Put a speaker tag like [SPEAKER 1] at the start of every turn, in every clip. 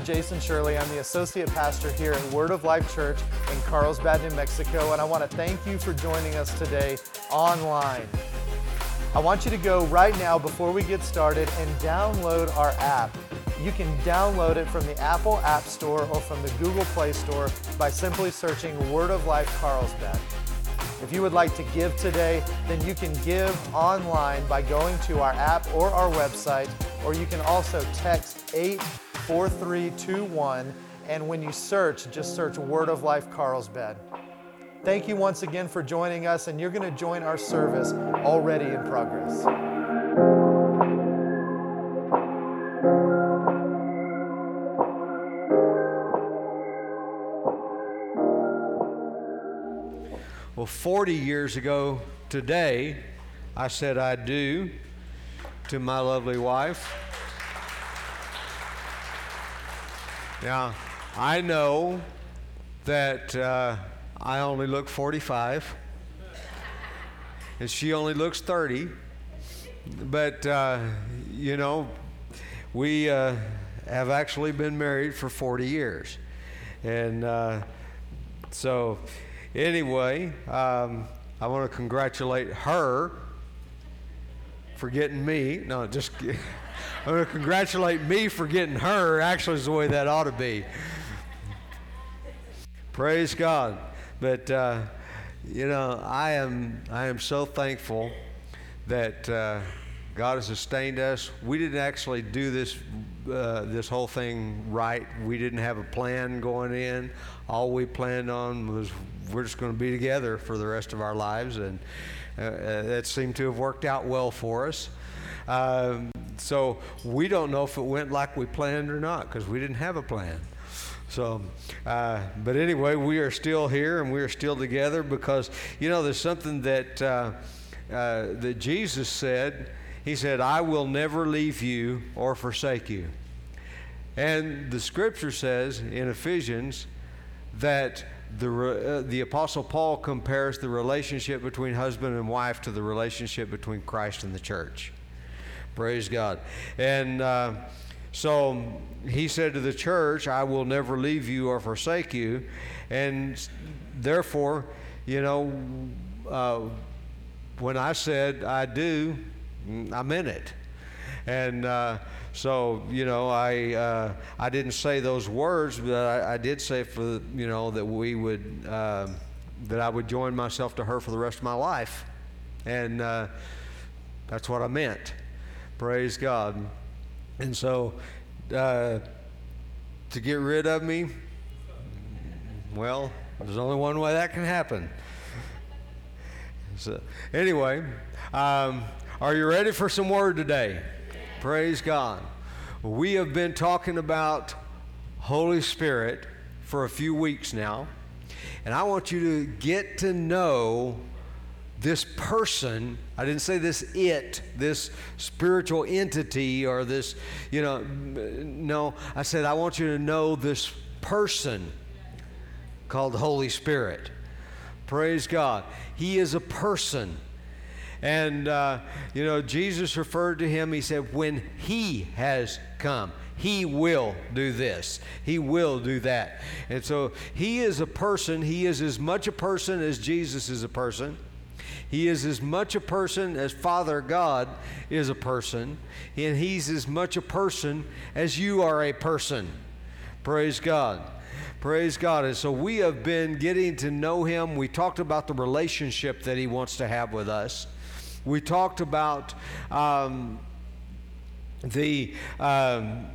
[SPEAKER 1] Pastor Jason Shirley. I'm the associate pastor here at Word of Life Church in Carlsbad, New Mexico, and I want to thank you for joining us today online. I want you to go right now before we get started and download our app. You can download it from the Apple App Store or from the Google Play Store by simply searching Word of Life Carlsbad. If you would like to give today, then you can give online by going to our app or our website, or you can also text 84321. And when you search, just search Word of Life Carlsbad. Thank you once again for joining us, and you're going to join our service already in progress.
[SPEAKER 2] Well, 40 years ago today, I said I do to my lovely wife. Now, I know that uh, I only look 45, and she only looks 30. But, uh, you know, we uh, have actually been married for 40 years. And uh, so, anyway, um, I want to congratulate her for getting me. No, just I want to congratulate me for getting her. Actually, is the way that ought to be. Praise God. But uh, you know, I am I am so thankful that uh, God has sustained us. We didn't actually do this uh, this whole thing right. We didn't have a plan going in. All we planned on was we're just going to be together for the rest of our lives, and uh, uh, that seemed to have worked out well for us. Um, so we don't know if it went like we planned or not because we didn't have a plan. So, uh, but anyway, we are still here and we are still together because you know there's something that uh, uh, that Jesus said. He said, "I will never leave you or forsake you." And the Scripture says in Ephesians that the, uh, the Apostle Paul compares the relationship between husband and wife to the relationship between Christ and the church. Praise God. And uh, so he said to the church, I will never leave you or forsake you. And therefore, you know, uh, when I said I do, I meant it. And uh, so, you know, I, uh, I didn't say those words, but I, I, did say for, you know, that we would, uh, that I would join myself to her for the rest of my life. And uh, that's what I meant. Praise God. And so, uh, to get rid of me, well, there's only one way that can happen. So, anyway, um, are you ready for some word today? Praise God. We have been talking about Holy Spirit for a few weeks now, and I want you to get to know this person. I didn't say this it, this spiritual entity, or this, you know, no, I said I want you to know this person called the Holy Spirit. Praise God. He is a person. And, uh, you know, Jesus referred to him, he said, when he has come, he will do this. He will do that. And so he is a person. He is as much a person as Jesus is a person. He is as much a person as Father God is a person. And he's as much a person as you are a person. Praise God. Praise God. And so we have been getting to know him. We talked about the relationship that he wants to have with us. We talked about um, the. Um,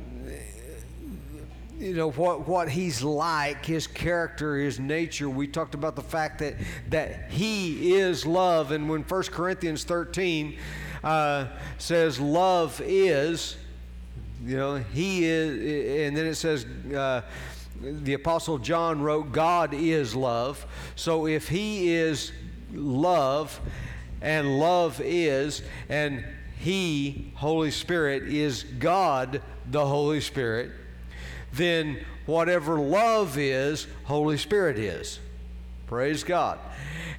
[SPEAKER 2] you know what what he's like his character his nature. We talked about the fact that that he is love. And when 1 corinthians 13 uh, says love is you know he is and then it says uh, the apostle john wrote god is love. So if he is love and love is, and He, Holy Spirit, is God the Holy Spirit, then whatever love is, Holy Spirit is. Praise God.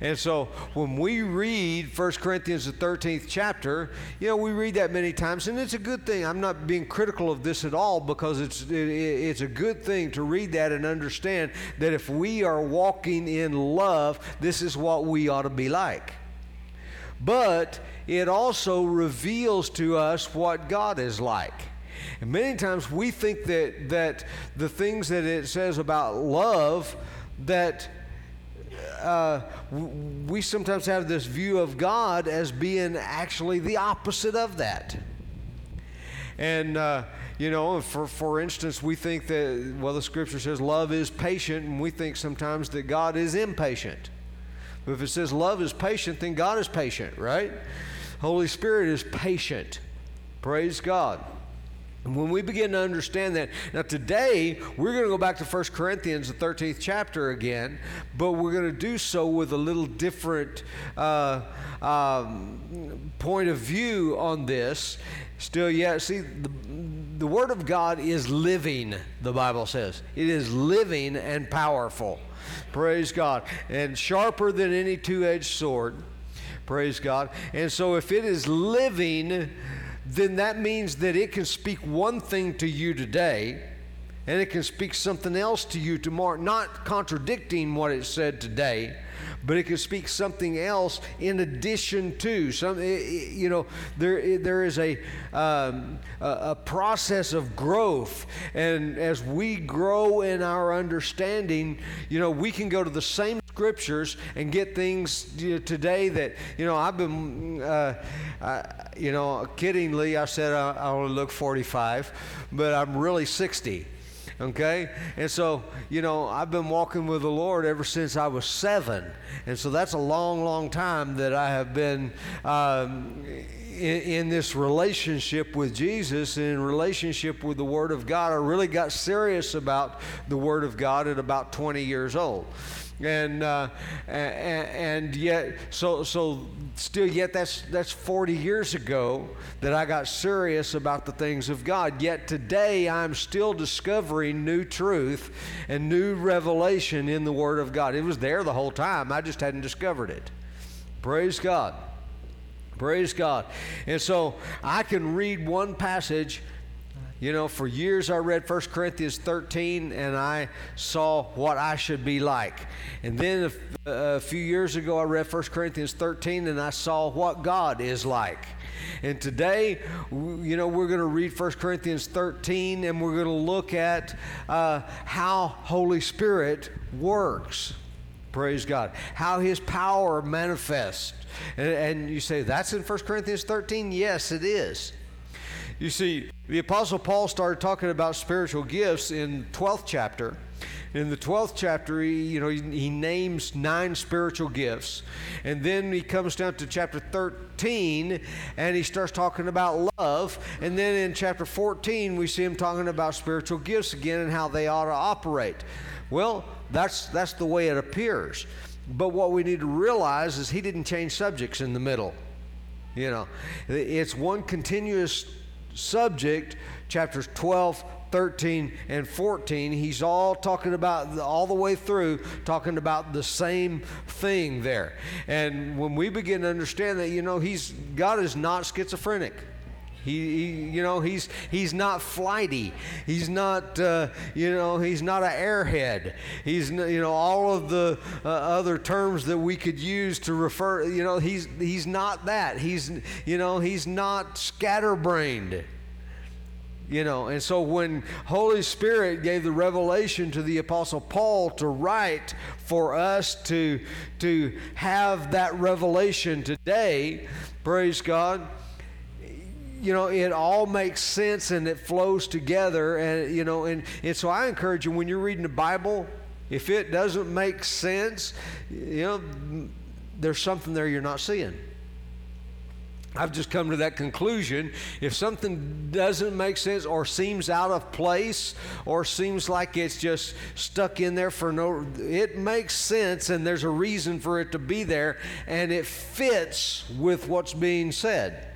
[SPEAKER 2] And so when we read 1 Corinthians, the 13th chapter, you know, we read that many times, and it's a good thing. I'm not being critical of this at all because it's, it, it's a good thing to read that and understand that if we are walking in love, this is what we ought to be like. But it also reveals to us what God is like. And many times we think that, that the things that it says about love, that uh, we sometimes have this view of God as being actually the opposite of that. And, uh, you know, for, for instance, we think that, well, the scripture says love is patient, and we think sometimes that God is impatient. But if it says love is patient, then God is patient, right? Holy Spirit is patient. Praise God. And when we begin to understand that, now today we're going to go back to 1 Corinthians, the 13th chapter again, but we're going to do so with a little different uh, um, point of view on this. Still, yet, see, the, the Word of God is living, the Bible says. It is living and powerful. Praise God. And sharper than any two edged sword. Praise God. And so, if it is living, then that means that it can speak one thing to you today and it can speak something else to you tomorrow, not contradicting what it said today, but it can speak something else in addition to some. You know, there there is a um, a process of growth, and as we grow in our understanding, you know, we can go to the same scriptures and get things you know, today that you know I've been. Uh, I, you know, kiddingly, I said I, I only look 45, but I'm really 60 okay? And so, you know, I've been walking with the Lord ever since I was seven. And so that's a long, long time that I have been um, in, in, this relationship with Jesus, and in relationship with the Word of God. I really got serious about the Word of God at about 20 years old and uh, and, yet so so still yet that's that's 40 years ago that I got serious about the things of God. Yet today I'm still discovering new truth and new revelation in the word of God. It was there the whole time. I just hadn't discovered it. Praise God. Praise God. And so I can read one passage you know, for years I read 1 Corinthians 13 and I saw what I should be like. And then a, few years ago I read 1 Corinthians 13 and I saw what God is like. And today, you know, we're going to read 1 Corinthians 13 and we're going to look at uh, how Holy Spirit works. Praise God. How His power manifests. And, and you say, that's in 1 Corinthians 13? Yes, it is. You see, the Apostle Paul started talking about spiritual gifts in 12th chapter. In the 12th chapter, he, you know, he, he, names nine spiritual gifts. And then he comes down to chapter 13 and he starts talking about love. And then in chapter 14, we see him talking about spiritual gifts again and how they ought to operate. Well, that's, that's the way it appears. But what we need to realize is he didn't change subjects in the middle. You know, it's one continuous subject, chapters 12, 13 and 14 he's all talking about all the way through talking about the same thing there. And when we begin to understand that you know he's god is not schizophrenic he, he, you know, he's he's not flighty. He's not, uh, you know, he's not an airhead. He's, you know, all of the uh, other terms that we could use to refer. You know, he's he's not that. He's, you know, he's not scatterbrained you know and so when holy spirit gave the revelation to the apostle paul to write for us to to have that revelation today praise god you know, it all makes sense and it flows together. And, you know, and, and so I encourage you when you're reading the Bible, if it doesn't make sense, you know, there's something there you're not seeing. I've just come to that conclusion. If something doesn't make sense or seems out of place or seems like it's just stuck in there for no, it makes sense and there's a reason for it to be there and it fits with what's being said.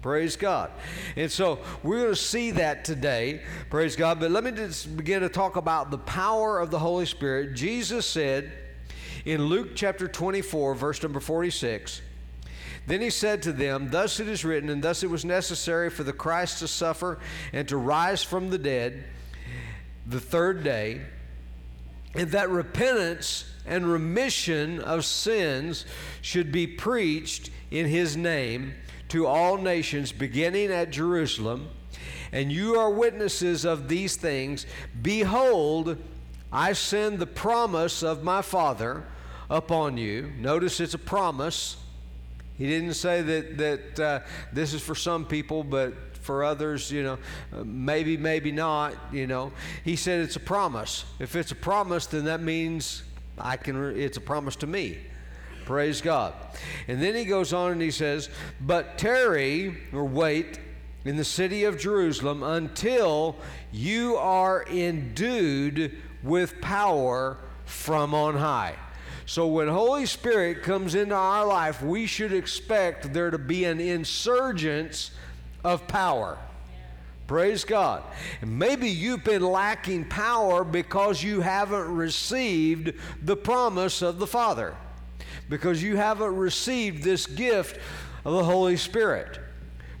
[SPEAKER 2] Praise God. And so we're going to see that today. Praise God. But let me just begin to talk about the power of the Holy Spirit. Jesus said in Luke chapter 24, verse number 46. Then he said to them, Thus it is written, and thus it was necessary for the Christ to suffer and to rise from the dead the third day, and that repentance and remission of sins should be preached in his name to all nations, beginning at Jerusalem. And you are witnesses of these things. Behold, I send the promise of my Father upon you. Notice it's a promise. He didn't say that, that uh, this is for some people, but for others, you know, uh, maybe, maybe not, you know. He said it's a promise. If it's a promise, then that means I can, it's a promise to me. Praise God. And then he goes on and he says, But tarry or wait in the city of Jerusalem until you are endued with power from on high. So when Holy Spirit comes into our life, we should expect there to be an insurgence of power. Praise God. And maybe you've been lacking power because you haven't received the promise of the Father, because you haven't received this gift of the Holy Spirit.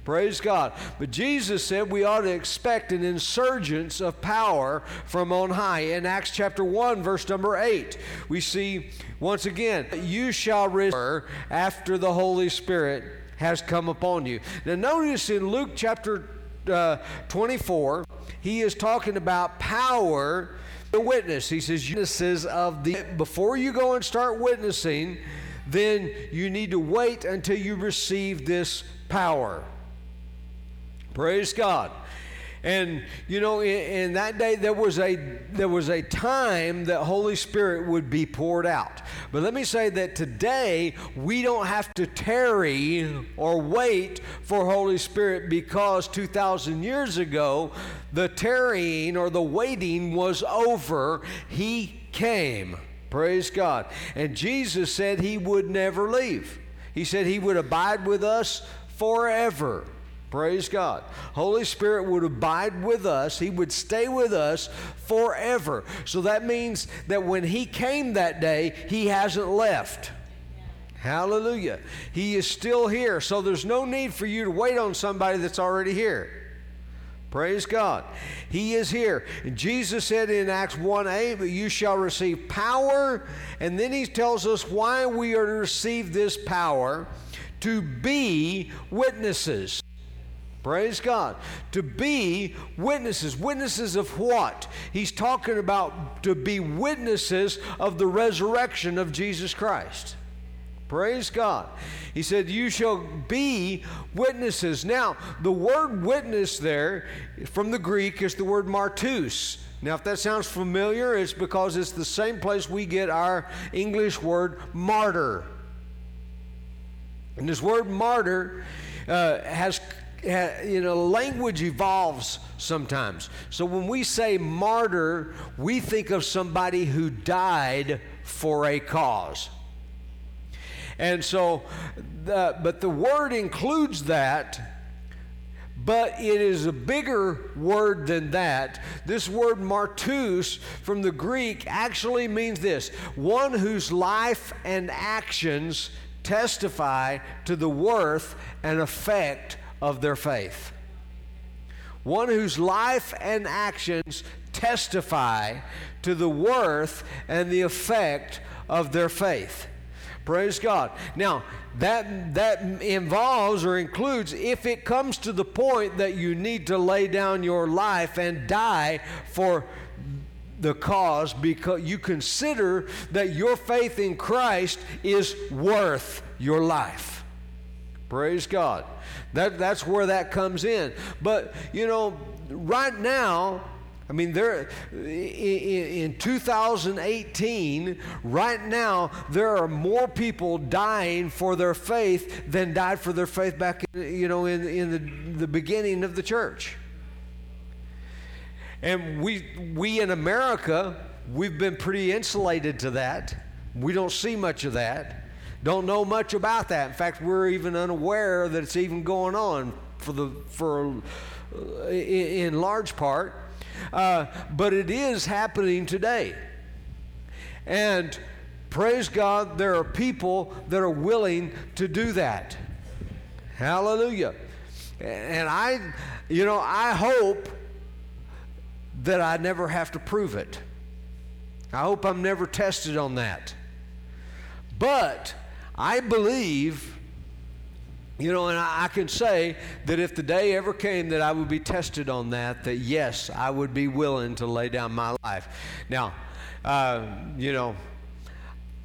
[SPEAKER 2] Praise God. But Jesus said we ought to expect an insurgence of power from on high. In Acts chapter 1, verse number 8, we see once again, you shall receive after the Holy Spirit has come upon you. Now, notice in Luke chapter uh, 24, he is talking about power to witness. He says, witnesses of the, before you go and start witnessing, then you need to wait until you receive this power. Praise God. And you know, in, in, that day there was a there was a time that Holy Spirit would be poured out. But let me say that today we don't have to tarry or wait for Holy Spirit because 2,000 years ago the tarrying or the waiting was over. He came. Praise God. And Jesus said he would never leave. He said he would abide with us forever. Praise God. Holy Spirit would abide with us. He would stay with us forever. So that means that when He came that day, He hasn't left. Hallelujah. He is still here. So there's no need for you to wait on somebody that's already here. Praise God. He is here. And Jesus said in Acts 1 8, but you shall receive power. And then he tells us why we are to receive this power to be witnesses. Praise God. To be witnesses. Witnesses of what? He's talking about to be witnesses of the resurrection of Jesus Christ. Praise God. He said, You shall be witnesses. Now, the word witness there from the Greek is the word martus. Now, if that sounds familiar, it's because it's the same place we get our English word martyr. And this word martyr uh, has you know, language evolves sometimes. So when we say martyr, we think of somebody who died for a cause. And so, the, but the word includes that, but it is a bigger word than that. This word martus from the Greek actually means this one whose life and actions testify to the worth and effect of their faith. One whose life and actions testify to the worth and the effect of their faith. Praise God. Now, that, that involves or includes if it comes to the point that you need to lay down your life and die for the cause because you consider that your faith in Christ is worth your life. Praise God. That, that's where that comes in. But, you know, right now, I mean, there in 2018, right now, there are more people dying for their faith than died for their faith back, you know, in, in the, the beginning of the church. And we, we in America, we've been pretty insulated to that. We don't see much of that. Don't know much about that. In fact, we're even unaware that it's even going on for the for uh, in large part. Uh, but it is happening today. And Praise God, there are people that are willing to do that. Hallelujah. And I, you know, I hope that I never have to prove it. I hope I'm never tested on that. But I believe, you know, and I, can say that if the day ever came that I would be tested on that, that yes, I would be willing to lay down my life. Now, uh, you know,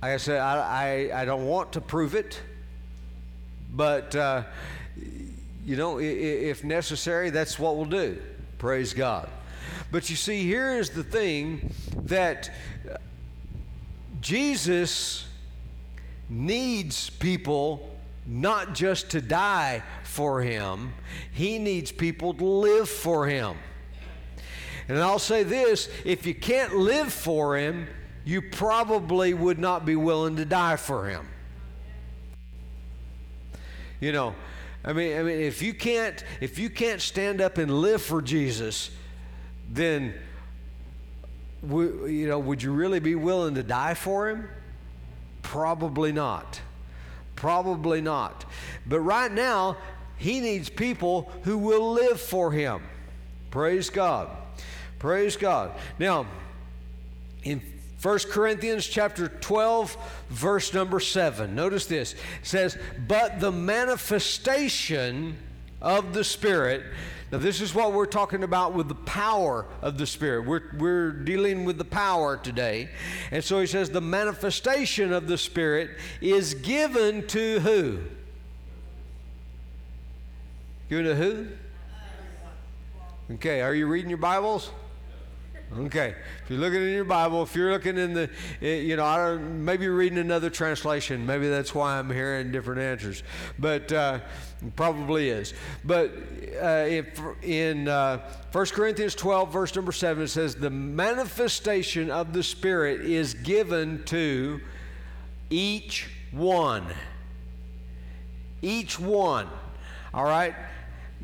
[SPEAKER 2] like I said, I, I, I, don't want to prove it, but, uh, you know, if necessary, that's what we'll do. Praise God. But you see, here is the thing that Jesus needs people not just to die for him, he needs people to live for him. And I'll say this if you can't live for him, you probably would not be willing to die for him. You know, I mean, I mean, if you can't, if you can't stand up and live for Jesus, then, you know, would you really be willing to die for him? Probably not. Probably not. But right now, he needs people who will live for him. Praise God. Praise God. Now, in 1 Corinthians chapter 12 verse number 7. Notice this. It says, "But the manifestation of the spirit now, this is what we're talking about with the power of the Spirit. We're, we're dealing with the power today. And so he says the manifestation of the Spirit is given to who? Given to who? Okay, are you reading your Bibles? Okay. If you're looking in your Bible, if you're looking in the, eh, you know, I don't, maybe you're reading another translation. Maybe that's why I'm hearing different answers. But uh, probably is. But uh, in uh, 1 Corinthians 12, verse number 7, it says, The manifestation of the Spirit is given to each one. Each one. All right?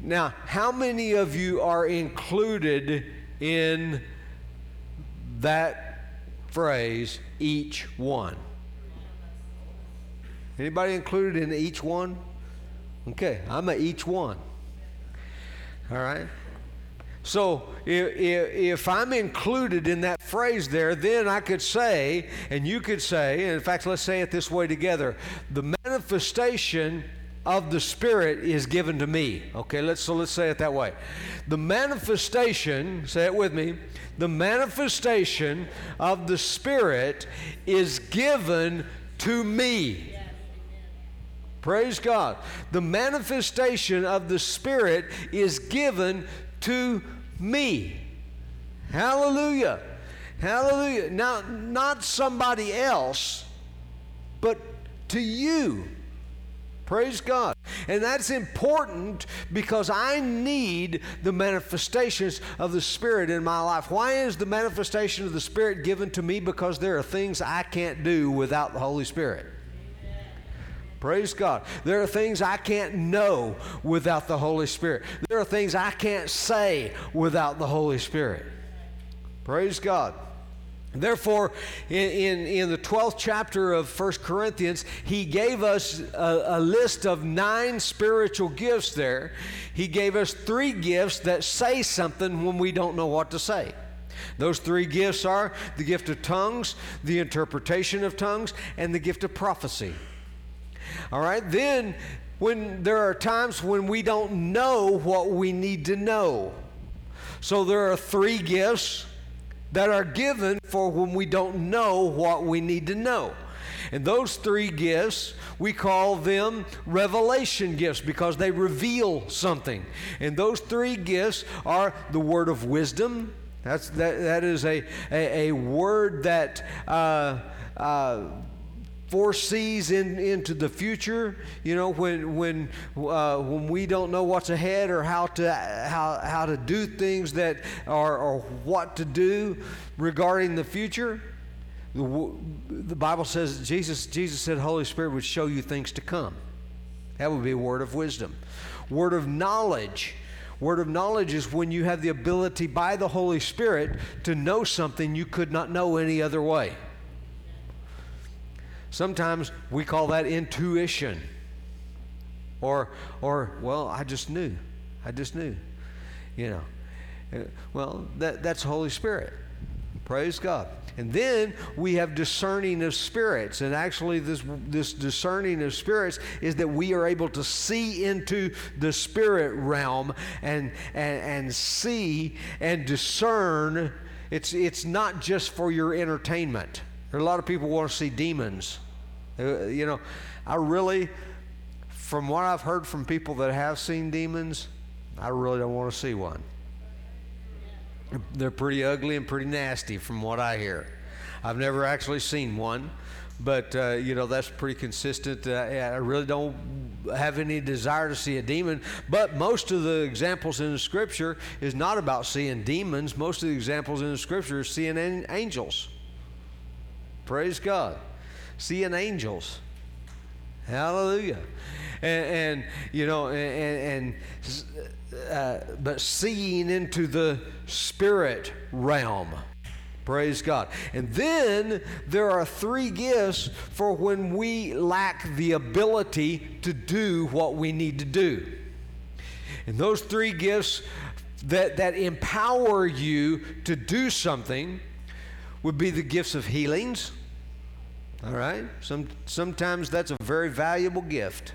[SPEAKER 2] Now, how many of you are included in that phrase, each one. Anybody included in each one? Okay, I'm a each one. All right? So if, if, I'm included in that phrase there, then I could say, and you could say, and in fact, let's say it this way together the manifestation of the Spirit is given to me. Okay, let's, so let's say it that way. The manifestation, say it with me, the manifestation of the Spirit is given to me. Praise God. The manifestation of the Spirit is given to me. Hallelujah. Hallelujah. Now, not somebody else, but to you. Praise God. And that's important because I need the manifestations of the Spirit in my life. Why is the manifestation of the Spirit given to me? Because there are things I can't do without the Holy Spirit. Praise God. There are things I can't know without the Holy Spirit. There are things I can't say without the Holy Spirit. Praise God. Therefore, in, in, in, the 12th chapter of 1 Corinthians, he gave us a, a, list of nine spiritual gifts there. He gave us three gifts that say something when we don't know what to say. Those three gifts are the gift of tongues, the interpretation of tongues, and the gift of prophecy. All right, then when there are times when we don't know what we need to know. So there are three gifts that are given for when we don't know what we need to know. And those three gifts, we call them revelation gifts because they reveal something. And those three gifts are the word of wisdom. That's, that, that is a, a, a word that uh, uh, foresees in, into the future. You know, when when uh, when we don't know what's ahead or how to how how to do things that are or what to do regarding the future. The, the Bible says Jesus Jesus said Holy Spirit would show you things to come. That would be a word of wisdom. Word of knowledge. Word of knowledge is when you have the ability by the Holy Spirit to know something you could not know any other way. Sometimes we call that intuition. Or, or well, I just knew. I just knew. You know. Uh, well, that, that's Holy Spirit. Praise God. And then we have discerning of spirits. And actually, this, this discerning of spirits is that we are able to see into the spirit realm and, and, and see and discern. It's, it's not just for your entertainment. There are a lot of people want to see demons. Uh, you know, I really, from what I've heard from people that have seen demons, I really don't want to see one. They're pretty ugly and pretty nasty from what I hear. I've never actually seen one, but uh, you know that's pretty consistent. Uh, I really don't have any desire to see a demon. But most of the examples in the Scripture is not about seeing demons. Most of the examples in the Scripture is seeing angels. Praise God, seeing angels. Hallelujah. And, and you know, and, and uh, but seeing into the spirit realm. Praise God. And then there are three gifts for when we lack the ability to do what we need to do. And those three gifts that, that empower you to do something would be the gifts of healings. All right? Some, sometimes that's a very valuable gift.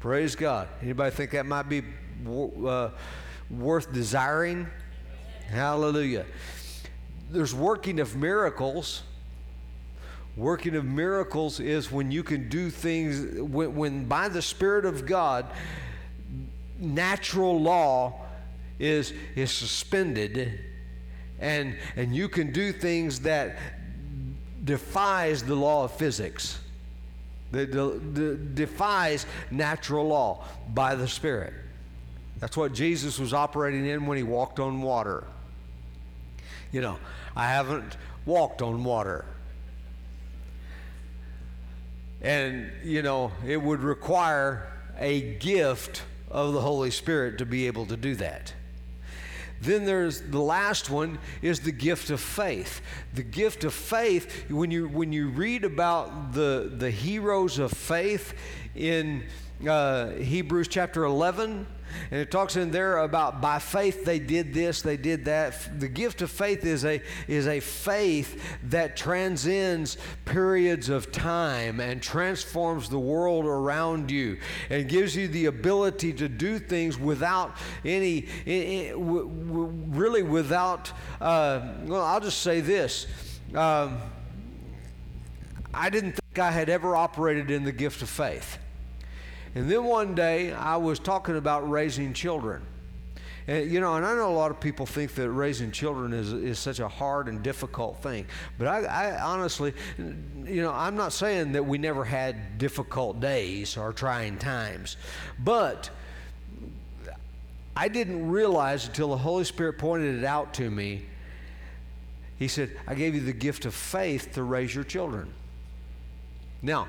[SPEAKER 2] Praise God. Anybody think that might be uh, worth desiring? Hallelujah. There's working of miracles. Working of miracles is when you can do things, when, when by the Spirit of God, natural law is, is suspended and, and you can do things that defies the law of physics that de- de- defies natural law by the Spirit. That's what Jesus was operating in when he walked on water. You know, I haven't walked on water. And, you know, it would require a gift of the Holy Spirit to be able to do that. Then there's the last one is the gift of faith. The gift of faith, when you when you read about the the heroes of faith in uh, Hebrews chapter 11, and it talks in there about by faith they did this, they did that. The gift of faith is a, is a faith that transcends periods of time and transforms the world around you and gives you the ability to do things without any, really without, uh, well, I'll just say this. Um, I didn't think I had ever operated in the gift of faith. And then one day I was talking about raising children. And, you know, and I know a lot of people think that raising children is, is such a hard and difficult thing. But I, I honestly, you know, I'm not saying that we never had difficult days or trying times. But I didn't realize until the Holy Spirit pointed it out to me. He said, I gave you the gift of faith to raise your children. Now,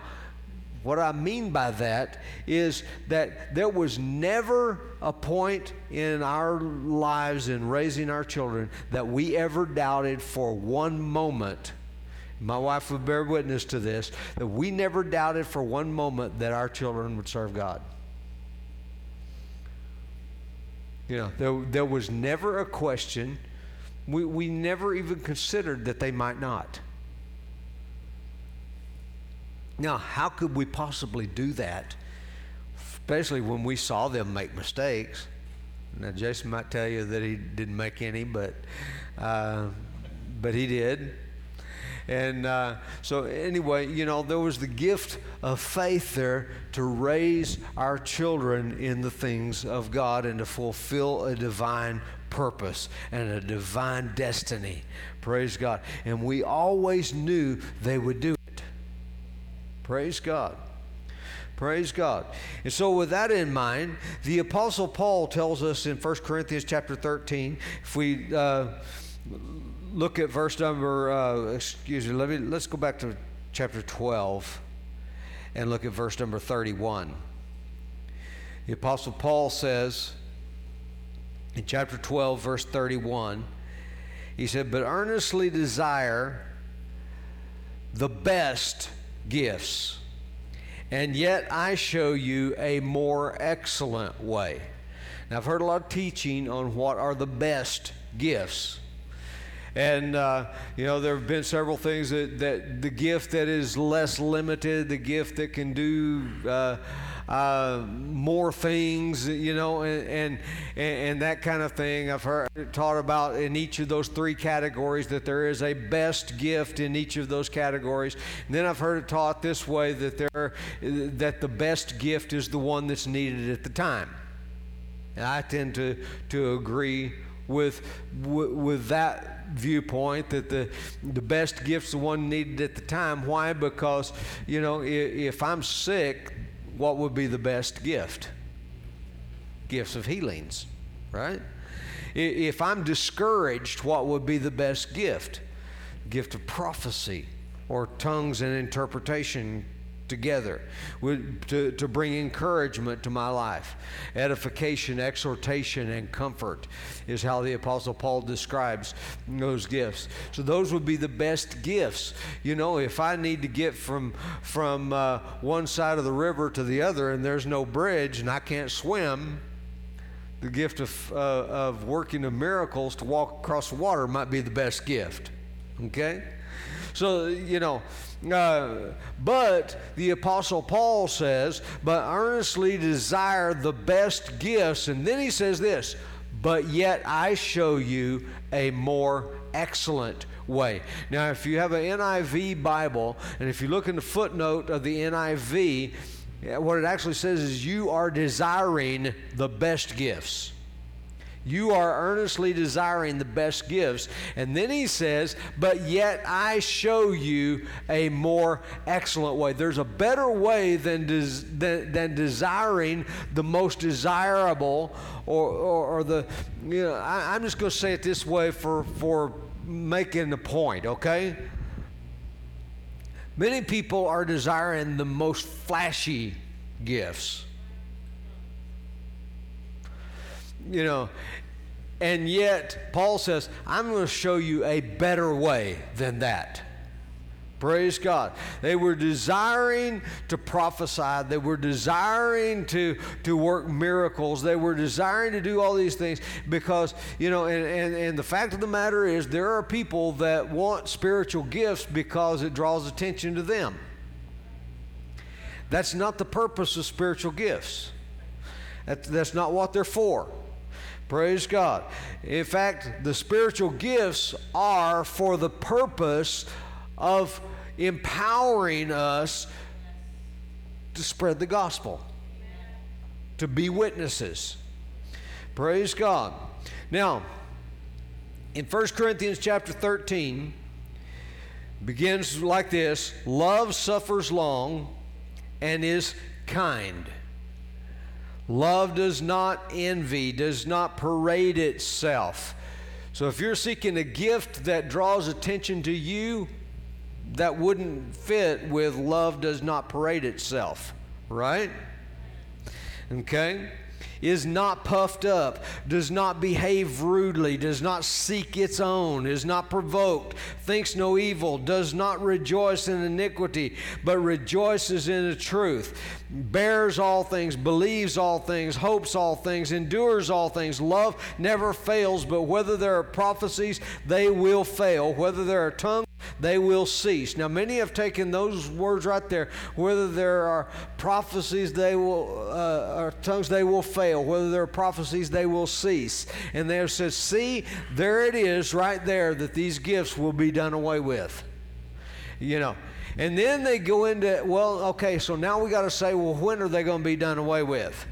[SPEAKER 2] what I mean by that is that there was never a point in our lives in raising our children that we ever doubted for one moment. My wife would bear witness to this that we never doubted for one moment that our children would serve God. You know, there, there was never a question. We, we never even considered that they might not. Now, how could we possibly do that, especially when we saw them make mistakes? Now, Jason might tell you that he didn't make any, but uh, but he did. And uh, so, anyway, you know, there was the gift of faith there to raise our children in the things of God and to fulfill a divine purpose and a divine destiny. Praise God. And we always knew they would do Praise God. Praise God. And so with that in mind, the apostle Paul tells us in 1 Corinthians chapter 13, if we uh, look at verse number uh, excuse me, let me let's go back to chapter 12 and look at verse number 31. The apostle Paul says in chapter 12 verse 31, he said, "But earnestly desire the best gifts, and yet I show you a more excellent way. Now, I've heard a lot of teaching on what are the best gifts. And, uh, you know, there have been several things that, that the gift that is less limited, the gift that can do. Uh, uh, more things, you know, and, and, and that kind of thing. I've heard taught about in each of those three categories that there is a best gift in each of those categories. And then I've heard it taught this way that there that the best gift is the one that's needed at the time. And I tend to to agree with with that viewpoint that the the best gift's the one needed at the time. Why? Because you know if, if I'm sick, what would be the best gift? Gifts of healings, right? If I'm discouraged, what would be the best gift? Gift of prophecy or tongues and interpretation together to, to bring encouragement to my life. Edification, exhortation, and comfort is how the Apostle Paul describes those gifts. So those would be the best gifts. You know, if I need to get from, from uh, one side of the river to the other and there's no bridge and I can't swim, the gift of, uh, of working of miracles to walk across water might be the best gift. Okay? So, you know, uh, but the Apostle Paul says, but earnestly desire the best gifts. And then he says this, but yet I show you a more excellent way. Now, if you have an NIV Bible, and if you look in the footnote of the NIV, what it actually says is you are desiring the best gifts. You are earnestly desiring the best gifts. And then he says, But yet I show you a more excellent way. There's a better way than, des- than, than, desiring the most desirable, or, or, or the, you know, I, I'm just going to say it this way for, for making the point, okay? Many people are desiring the most flashy gifts you know, and yet Paul says, I'm going to show you a better way than that. Praise God. They were desiring to prophesy. They were desiring to, to work miracles. They were desiring to do all these things because, you know, and, and, and the fact of the matter is, there are people that want spiritual gifts because it draws attention to them. That's not the purpose of spiritual gifts, that, that's not what they're for. Praise God. In fact, the spiritual gifts are for the purpose of empowering us to spread the gospel, to be witnesses. Praise God. Now, in 1 Corinthians chapter 13, begins like this Love suffers long and is kind. Love does not envy, does not parade itself. So if you're seeking a gift that draws attention to you, that wouldn't fit with love does not parade itself, right? Okay? is not puffed up, does not behave rudely, does not seek its own, is not provoked, thinks no evil, does not rejoice in iniquity, but rejoices in the truth, bears all things, believes all things, hopes all things, endures all things. Love never fails, but whether there are prophecies, they will fail. Whether there are tongues, they will cease. Now, many have taken those words right there. Whether there are prophecies, they will, uh, or tongues, they will fail. Whether there are prophecies, they will cease. And they have said, see, there it is right there that these gifts will be done away with. You know. And then they go into, well, okay, so now we got to say, well, when are they going to be done away with?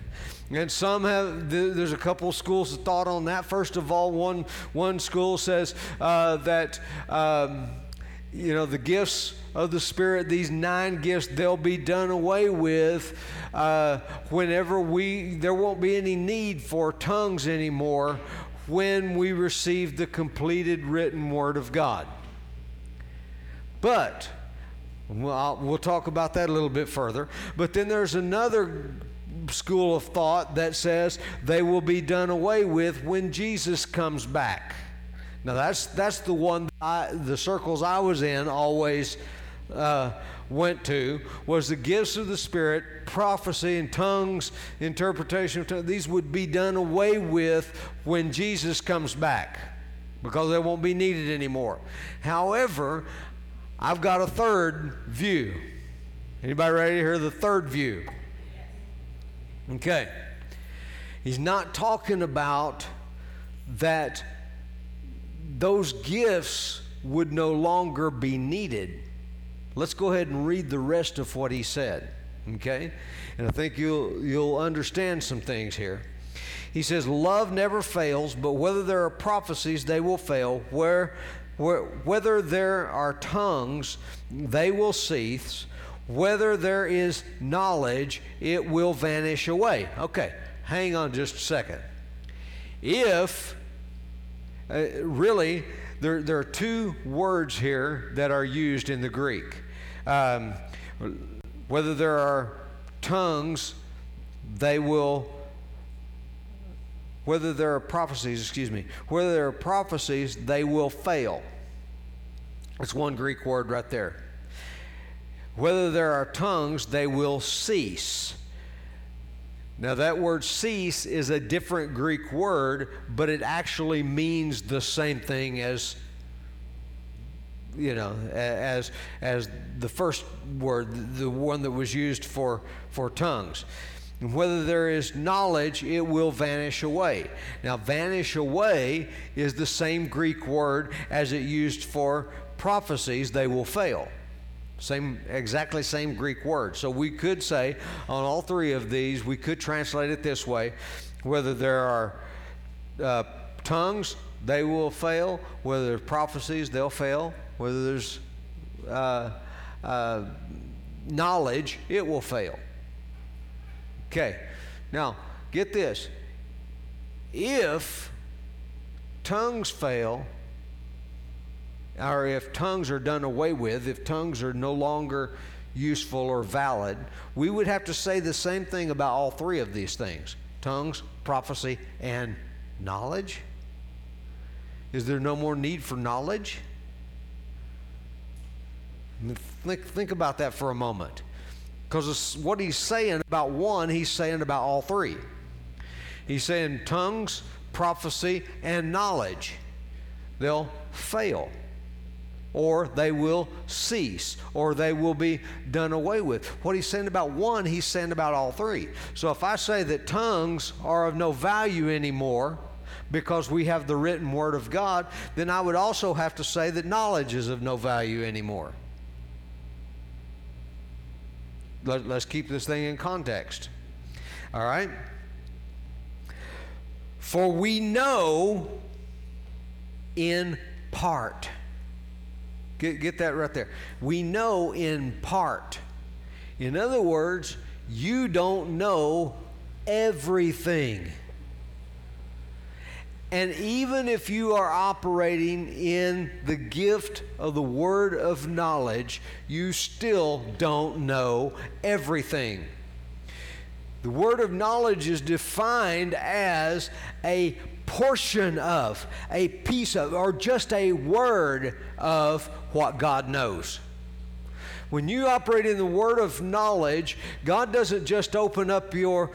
[SPEAKER 2] And some have, there's a couple schools of thought on that. First of all, one, one school says uh, that. Um, you know, the gifts of the Spirit, these nine gifts, they'll be done away with uh, whenever we, there won't be any need for tongues anymore when we receive the completed written Word of God. But, well, we'll talk about that a little bit further. But then there's another school of thought that says they will be done away with when Jesus comes back. Now that's that's the one I, the circles I was in always uh, went to was the gifts of the Spirit, prophecy and tongues, interpretation of tongues. These would be done away with when Jesus comes back because they won't be needed anymore. However, I've got a third view. Anybody ready to hear the third view? Okay. He's not talking about that those gifts would no longer be needed. Let's go ahead and read the rest of what he said. Okay? And I think you'll you'll understand some things here. He says, Love never fails, but whether there are prophecies, they will fail. Where, whether there are tongues, they will cease. Whether there is knowledge, it will vanish away. Okay, hang on just a second. If, uh, really, there, there are two words here that are used in the Greek. Um, whether there are tongues, they will, whether there are prophecies, excuse me, whether there are prophecies, they will fail. That's one Greek word right there. Whether there are tongues, they will cease. Now, that word cease is a different Greek word, but it actually means the same thing as, you know, as, as the first word, the one that was used for, for tongues. Whether there is knowledge, it will vanish away. Now, vanish away is the same Greek word as it used for prophecies, they will fail. Same, exactly same Greek word. So we could say on all three of these, we could translate it this way whether there are uh, tongues, they will fail. Whether there's prophecies, they'll fail. Whether there's uh, uh, knowledge, it will fail. Okay, now get this. If tongues fail, or if tongues are done away with, if tongues are no longer useful or valid, we would have to say the same thing about all three of these things tongues, prophecy, and knowledge. Is there no more need for knowledge? Think, think about that for a moment. Because what he's saying about one, he's saying about all three. He's saying tongues, prophecy, and knowledge. They'll fail or they will cease, or they will be done away with. What he's saying about one, he's saying about all three. So if I say that tongues are of no value anymore because we have the written word of God, then I would also have to say that knowledge is of no value anymore. Let, us keep this thing in context. All right? For we know in part. Get, get that right there. We know in part. In other words, you don't know everything. And even if you are operating in the gift of the word of knowledge, you still don't know everything. The word of knowledge is defined as a portion of, a piece of, or just a word of what God knows. When you operate in the word of knowledge, God doesn't just open up your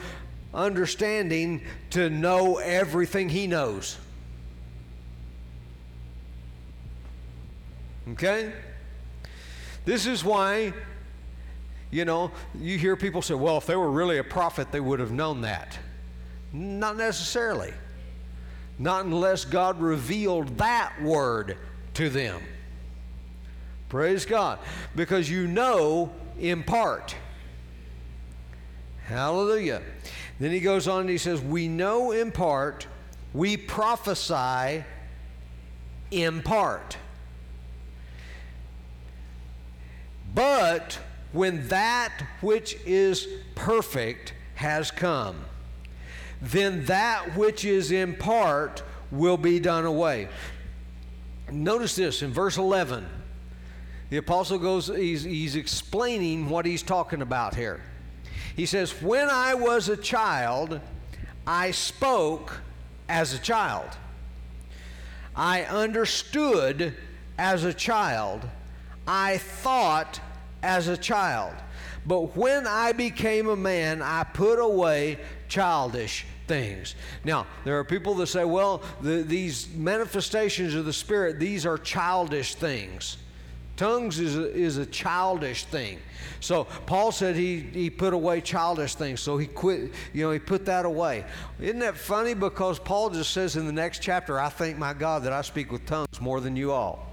[SPEAKER 2] understanding to know everything He knows. Okay? This is why, you know, you hear people say, well, if they were really a prophet, they would have known that. Not necessarily. Not unless God revealed that word to them. Praise God. Because you know in part. Hallelujah. Then he goes on and he says, We know in part, we prophesy in part. But when that which is perfect has come, then that which is in part will be done away. Notice this in verse 11. The apostle goes, he's, he's explaining what he's talking about here. He says, When I was a child, I spoke as a child. I understood as a child. I thought as a child. But when I became a man, I put away childish things. Now, there are people that say, well, the, these manifestations of the Spirit, these are childish things. Tongues is a, is a childish thing. So Paul said he, he put away childish things. So he quit, you know, he put that away. Isn't that funny? Because Paul just says in the next chapter, I thank my God that I speak with tongues more than you all.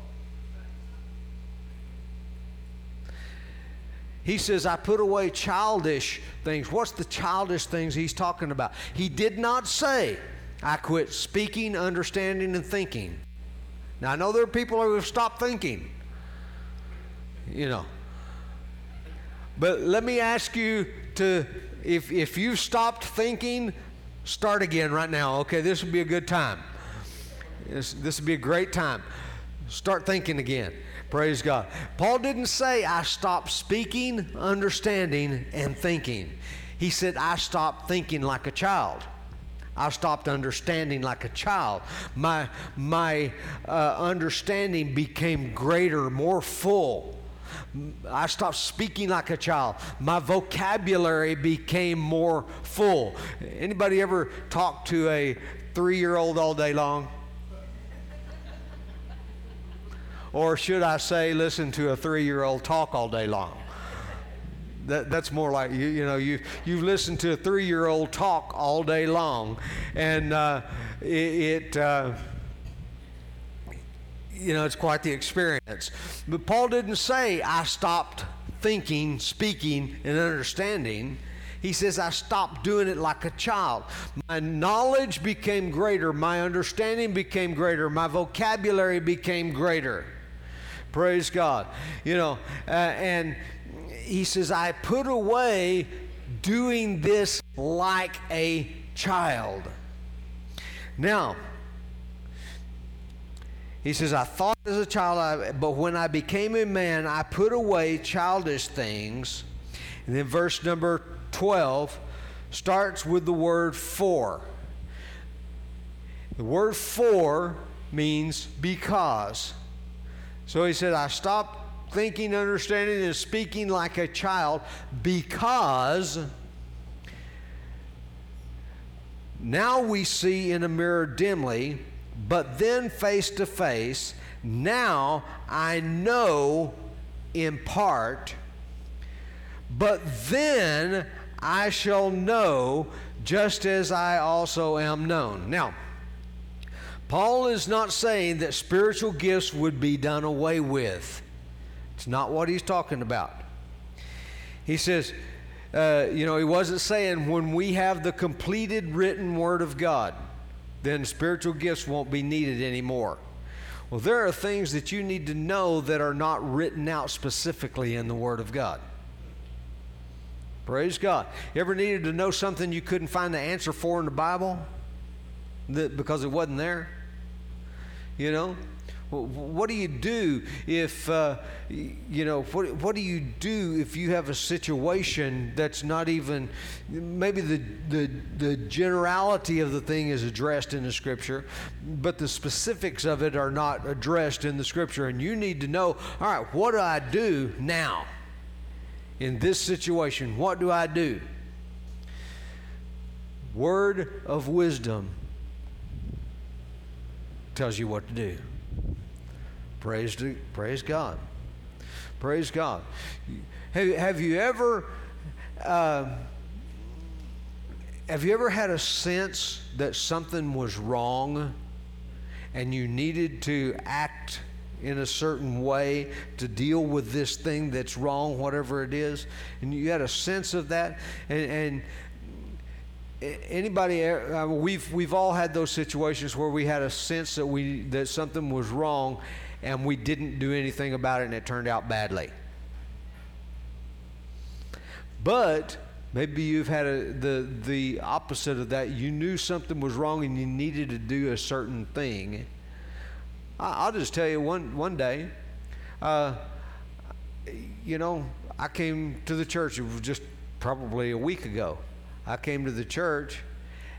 [SPEAKER 2] He says, I put away childish things. What's the childish things he's talking about? He did not say, I quit speaking, understanding, and thinking. Now, I know there are people who have stopped thinking, you know. But let me ask you to, if, if you've stopped thinking, start again right now. Okay, this would be a good time. This, this would be a great time. Start thinking again. Praise God. Paul didn't say, I stopped speaking, understanding, and thinking. He said, I stopped thinking like a child. I stopped understanding like a child. My, my uh, understanding became greater, more full. I stopped speaking like a child. My vocabulary became more full. Anybody ever talk to a three year old all day long? Or should I say, listen to a three year old talk all day long? That, that's more like you, you know you you've listened to a three year old talk all day long, and uh, it, it uh, you know it's quite the experience. But Paul didn't say I stopped thinking, speaking, and understanding. He says, I stopped doing it like a child. My knowledge became greater. My understanding became greater. My vocabulary became greater. Praise God. You know, uh, and he says, I put away doing this like a child. Now, he says, I thought as a child, but when I became a man, I put away childish things. And then verse number 12 starts with the word for. The word for means because. So he said, I stopped thinking, understanding, and speaking like a child because now we see in a mirror dimly, but then face to face. Now I know in part, but then I shall know just as I also am known. Now, Paul is not saying that spiritual gifts would be done away with. It's not what he's talking about. He says, uh, you know, he wasn't saying when we have the completed written word of God, then spiritual gifts won't be needed anymore. Well, there are things that you need to know that are not written out specifically in the Word of God. Praise God. You ever needed to know something you couldn't find the answer for in the Bible? that because it wasn't there? You know? What do you do if, uh, you know, what, what do you do if you have a situation that's not even, maybe the, the, the generality of the thing is addressed in the scripture, but the specifics of it are not addressed in the scripture, and you need to know, all right, what do I do now in this situation? What do I do? Word of wisdom tells you what to do. Praise, to, praise God. Praise God. Have, have you ever uh, have you ever had a sense that something was wrong and you needed to act in a certain way to deal with this thing that's wrong, whatever it is? And you had a sense of that, and, and anybody uh, we've we've all had those situations where we had a sense that we that something was wrong and we didn't do anything about it and it turned out badly. But maybe you've had a, the the opposite of that. You knew something was wrong and you needed to do a certain thing. I, will just tell you one one day uh, you know I came to the church. It was just probably a week ago. I came to the church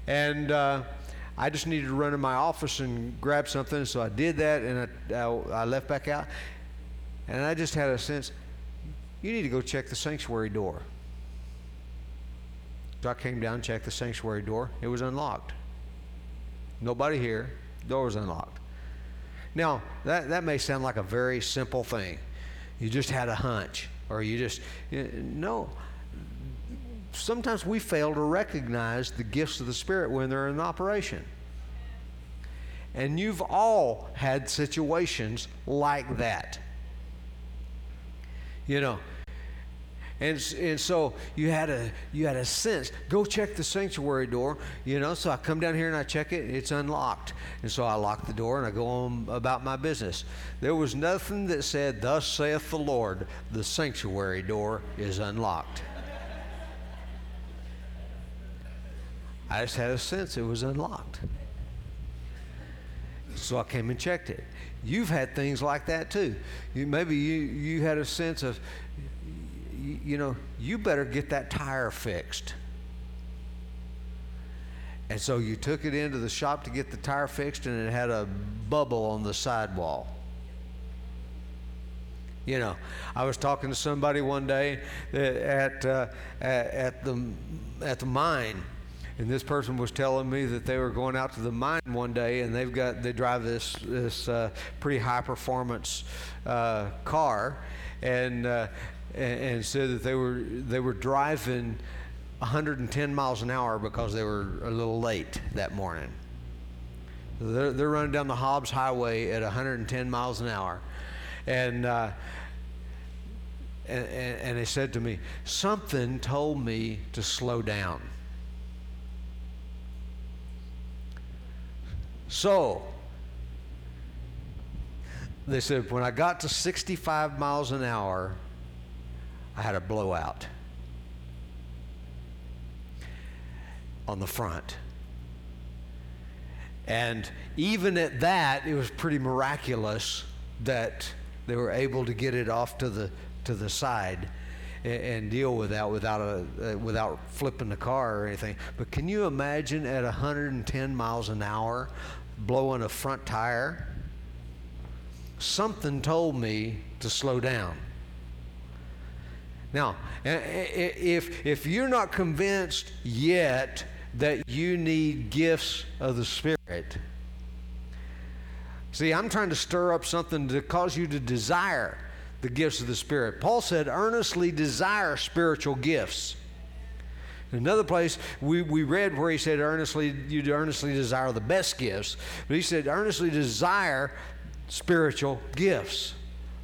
[SPEAKER 2] and uh, I just needed to run in my office and grab something. So I did that and I, I, I left back out. And I just had a sense, you need to go check the sanctuary door. So I came down, checked the sanctuary door. It was unlocked. Nobody here. Door was unlocked. Now, that, that may sound like a very simple thing. You just had a hunch, or you just, you no. Sometimes we fail to recognize the gifts of the Spirit when they're in operation. And you've all had situations like that. You know, and, and so you had a you had a sense go check the sanctuary door you know so i come down here and i check it it's unlocked and so i lock the door and i go on about my business there was nothing that said thus saith the lord the sanctuary door is unlocked i just had a sense it was unlocked so i came and checked it you've had things like that too you, maybe you, you had a sense of you, know, you better get that tire fixed. And so you took it into the shop to get the tire fixed, and it had a bubble on the sidewall. You know, I was talking to somebody one day at, uh, at, at, the, at the mine, and this person was telling me that they were going out to the mine one day, and they've got they drive this this uh, pretty high performance uh, car, and uh, and, and said that they were they were driving 110 miles an hour because they were a little late that morning. They're, they're running down the Hobbs Highway at 110 miles an hour, and, uh, and, and they said to me, something told me to slow down. So they said when I got to 65 miles an hour, I had a blowout on the front. And even at that, it was pretty miraculous that they were able to get it off to the to the side and, deal with that without a uh, without flipping the car or anything. But can you imagine at 110 miles an hour blowing a front tire? Something told me to slow down. Now, if, if you're not convinced yet that you need gifts of the Spirit, see, I'm trying to stir up something to cause you to desire the gifts of the Spirit. Paul said, earnestly desire spiritual gifts. Another place we, we read where he said, earnestly, you earnestly desire the best gifts. But he said, earnestly desire spiritual gifts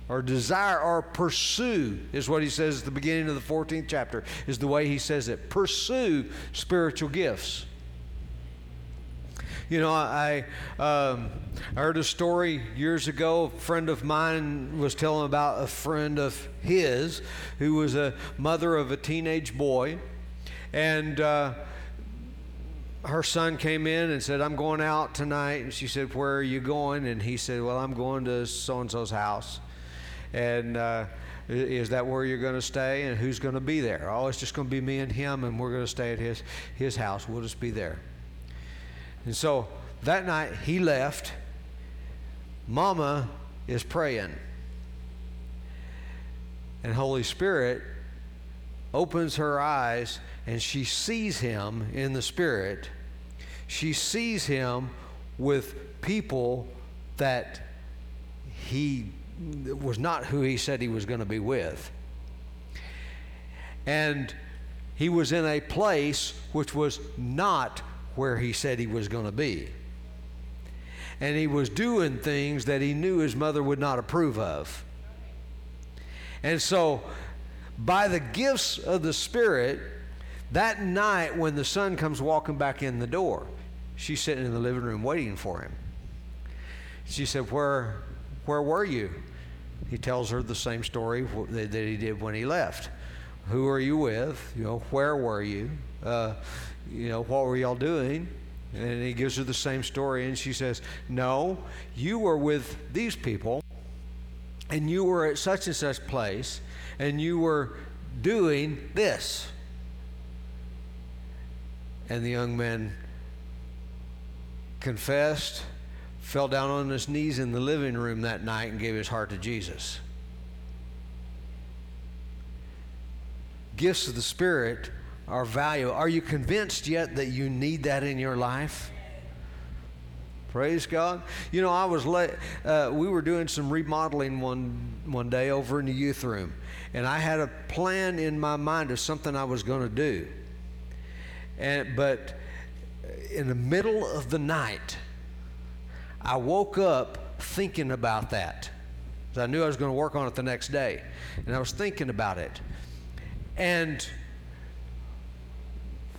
[SPEAKER 2] or desire or pursue is what he says at the beginning of the 14th chapter is the way he says it pursue spiritual gifts you know i um, I heard a story years ago a friend of mine was telling about a friend of his who was a mother of a teenage boy and uh, her son came in and said, I'm going out tonight. And she said, Where are you going? And he said, Well, I'm going to so and so's house. And uh, is that where you're going to stay? And who's going to be there? Oh, it's just going to be me and him, and we're going to stay at his, his house. We'll just be there. And so that night he left. Mama is praying. And Holy Spirit opens her eyes and she sees him in the Spirit. She sees him with people that he was not who he said he was going to be with. And he was in a place which was not where he said he was going to be. And he was doing things that he knew his mother would not approve of. And so, by the gifts of the Spirit, that night when the son comes walking back in the door, she's sitting in the living room waiting for him. She said, Where, where were you? He tells her the same story that he did when he left. Who are you with? You know, where were you? Uh, you know, what were y'all doing? And he gives her the same story, and she says, No, you were with these people, and you were at such and such place, and you were doing this. And the young man confessed fell down on his knees in the living room that night and gave his heart to Jesus. gifts of the Spirit are value. Are you convinced yet that you need that in your life? Praise God. You know, I was late. Uh, we were doing some remodeling one one day over in the youth room, and I had a plan in my mind of something I was going to do. And but in the middle of the night, I woke up thinking about that. I knew I was going to work on it the next day, and I was thinking about it. And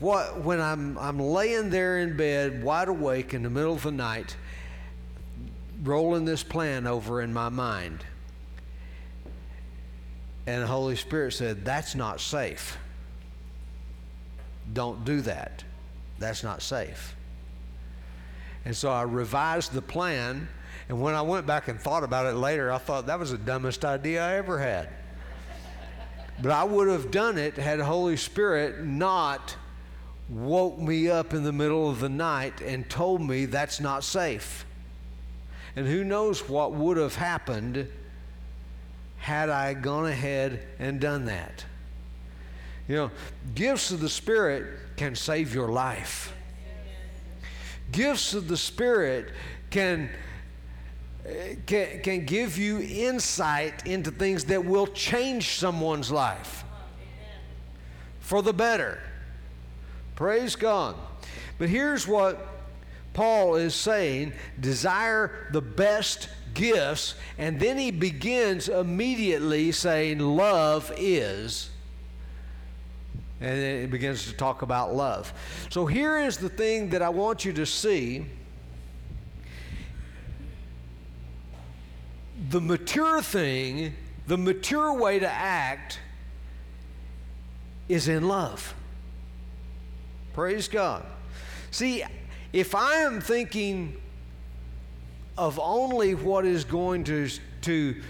[SPEAKER 2] what when I'm I'm laying there in bed, wide awake in the middle of the night, rolling this plan over in my mind. And the Holy Spirit said, That's not safe. Don't do that. That's not safe. And so I revised the plan. And when I went back and thought about it later, I thought that was the dumbest idea I ever had. But I would have done it had Holy Spirit not woke me up in the middle of the night and told me that's not safe. And who knows what would have happened had I gone ahead and done that. You know, gifts of the Spirit can save your life. Gifts of the Spirit can, can, can give you insight into things that will change someone's life for the better. Praise God. But here's what Paul is saying desire the best gifts, and then he begins immediately saying, Love is. And then he begins to talk about love. So here is the thing that I want you to see. The mature thing, the mature way to act is in love. Praise God. See, if I am thinking of only what is going to, to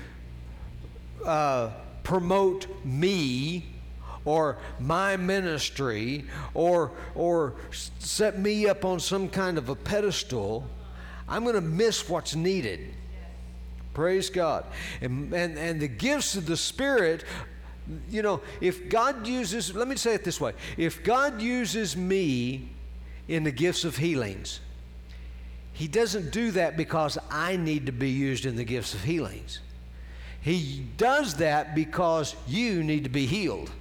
[SPEAKER 2] uh, promote me or my ministry or, or set me up on some kind of a pedestal, I'm going to miss what's needed. Praise God. And, and, and the gifts of the Spirit you know, if God uses, let me say it this way if God uses me in the gifts of healings, He doesn't do that because I need to be used in the gifts of healings. He does that because you need to be healed.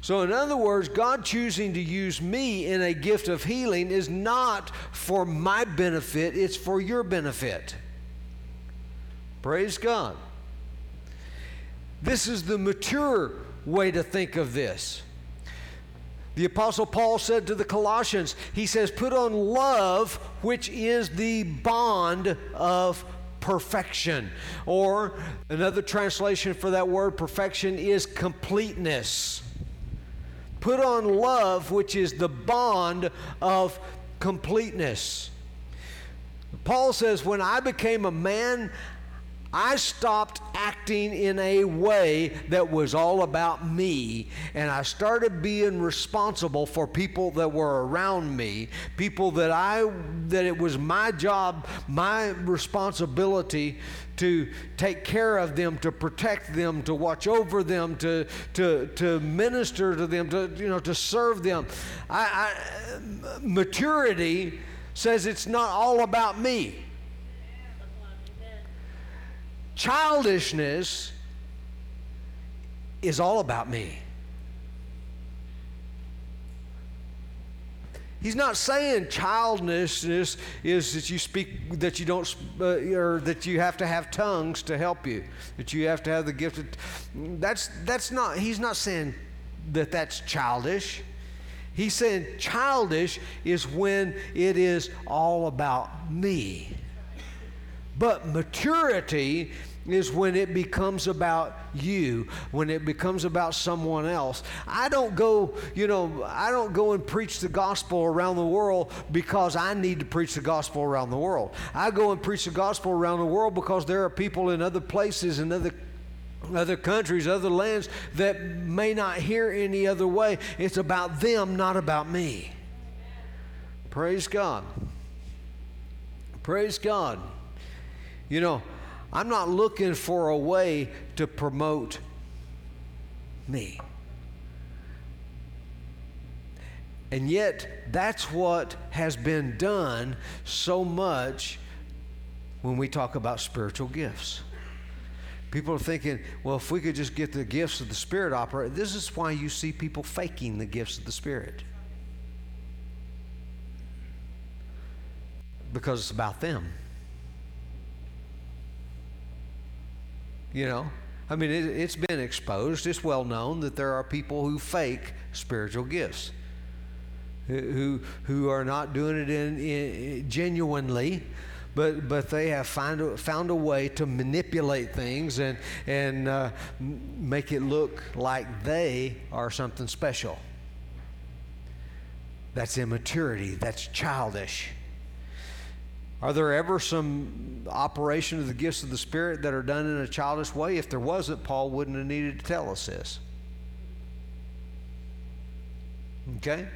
[SPEAKER 2] So, in other words, God choosing to use me in a gift of healing is not for my benefit, it's for your benefit. Praise God. This is the mature way to think of this. The Apostle Paul said to the Colossians, he says, Put on love, which is the bond of perfection. Or another translation for that word perfection is completeness. Put on love, which is the bond of completeness. Paul says, When I became a man, I stopped acting in a way that was all about me, and I started being responsible for people that were around me, people that I that it was my job, my responsibility to take care of them, to protect them, to watch over them, to to to minister to them, to you know to serve them. I, I maturity says it's not all about me. Childishness is all about me. He's not saying childishness is that you speak that you don't uh, or that you have to have tongues to help you, that you have to have the gift. Of, that's that's not. He's not saying that that's childish. He's saying childish is when it is all about me. But maturity is when it becomes about you, when it becomes about someone else. I don't go, you know, I don't go and preach the gospel around the world because I need to preach the gospel around the world. I go and preach the gospel around the world because there are people in other places and other other countries, other lands that may not hear any other way. It's about them, not about me. Praise God. Praise God. You know, I'm not looking for a way to promote me. And yet, that's what has been done so much when we talk about spiritual gifts. People are thinking, well, if we could just get the gifts of the Spirit operate, this is why you see people faking the gifts of the Spirit. Because it's about them. You know? I mean, it, has been exposed, it's well known that there are people who fake spiritual gifts who, who are not doing it in, in genuinely, but, but they have find found a way to manipulate things and, and uh, make it look like they are something special. That's immaturity, that's childish. Are there ever some operation of the gifts of the Spirit that are done in a childish way? If there wasn't, Paul wouldn't have needed to tell us this. Okay?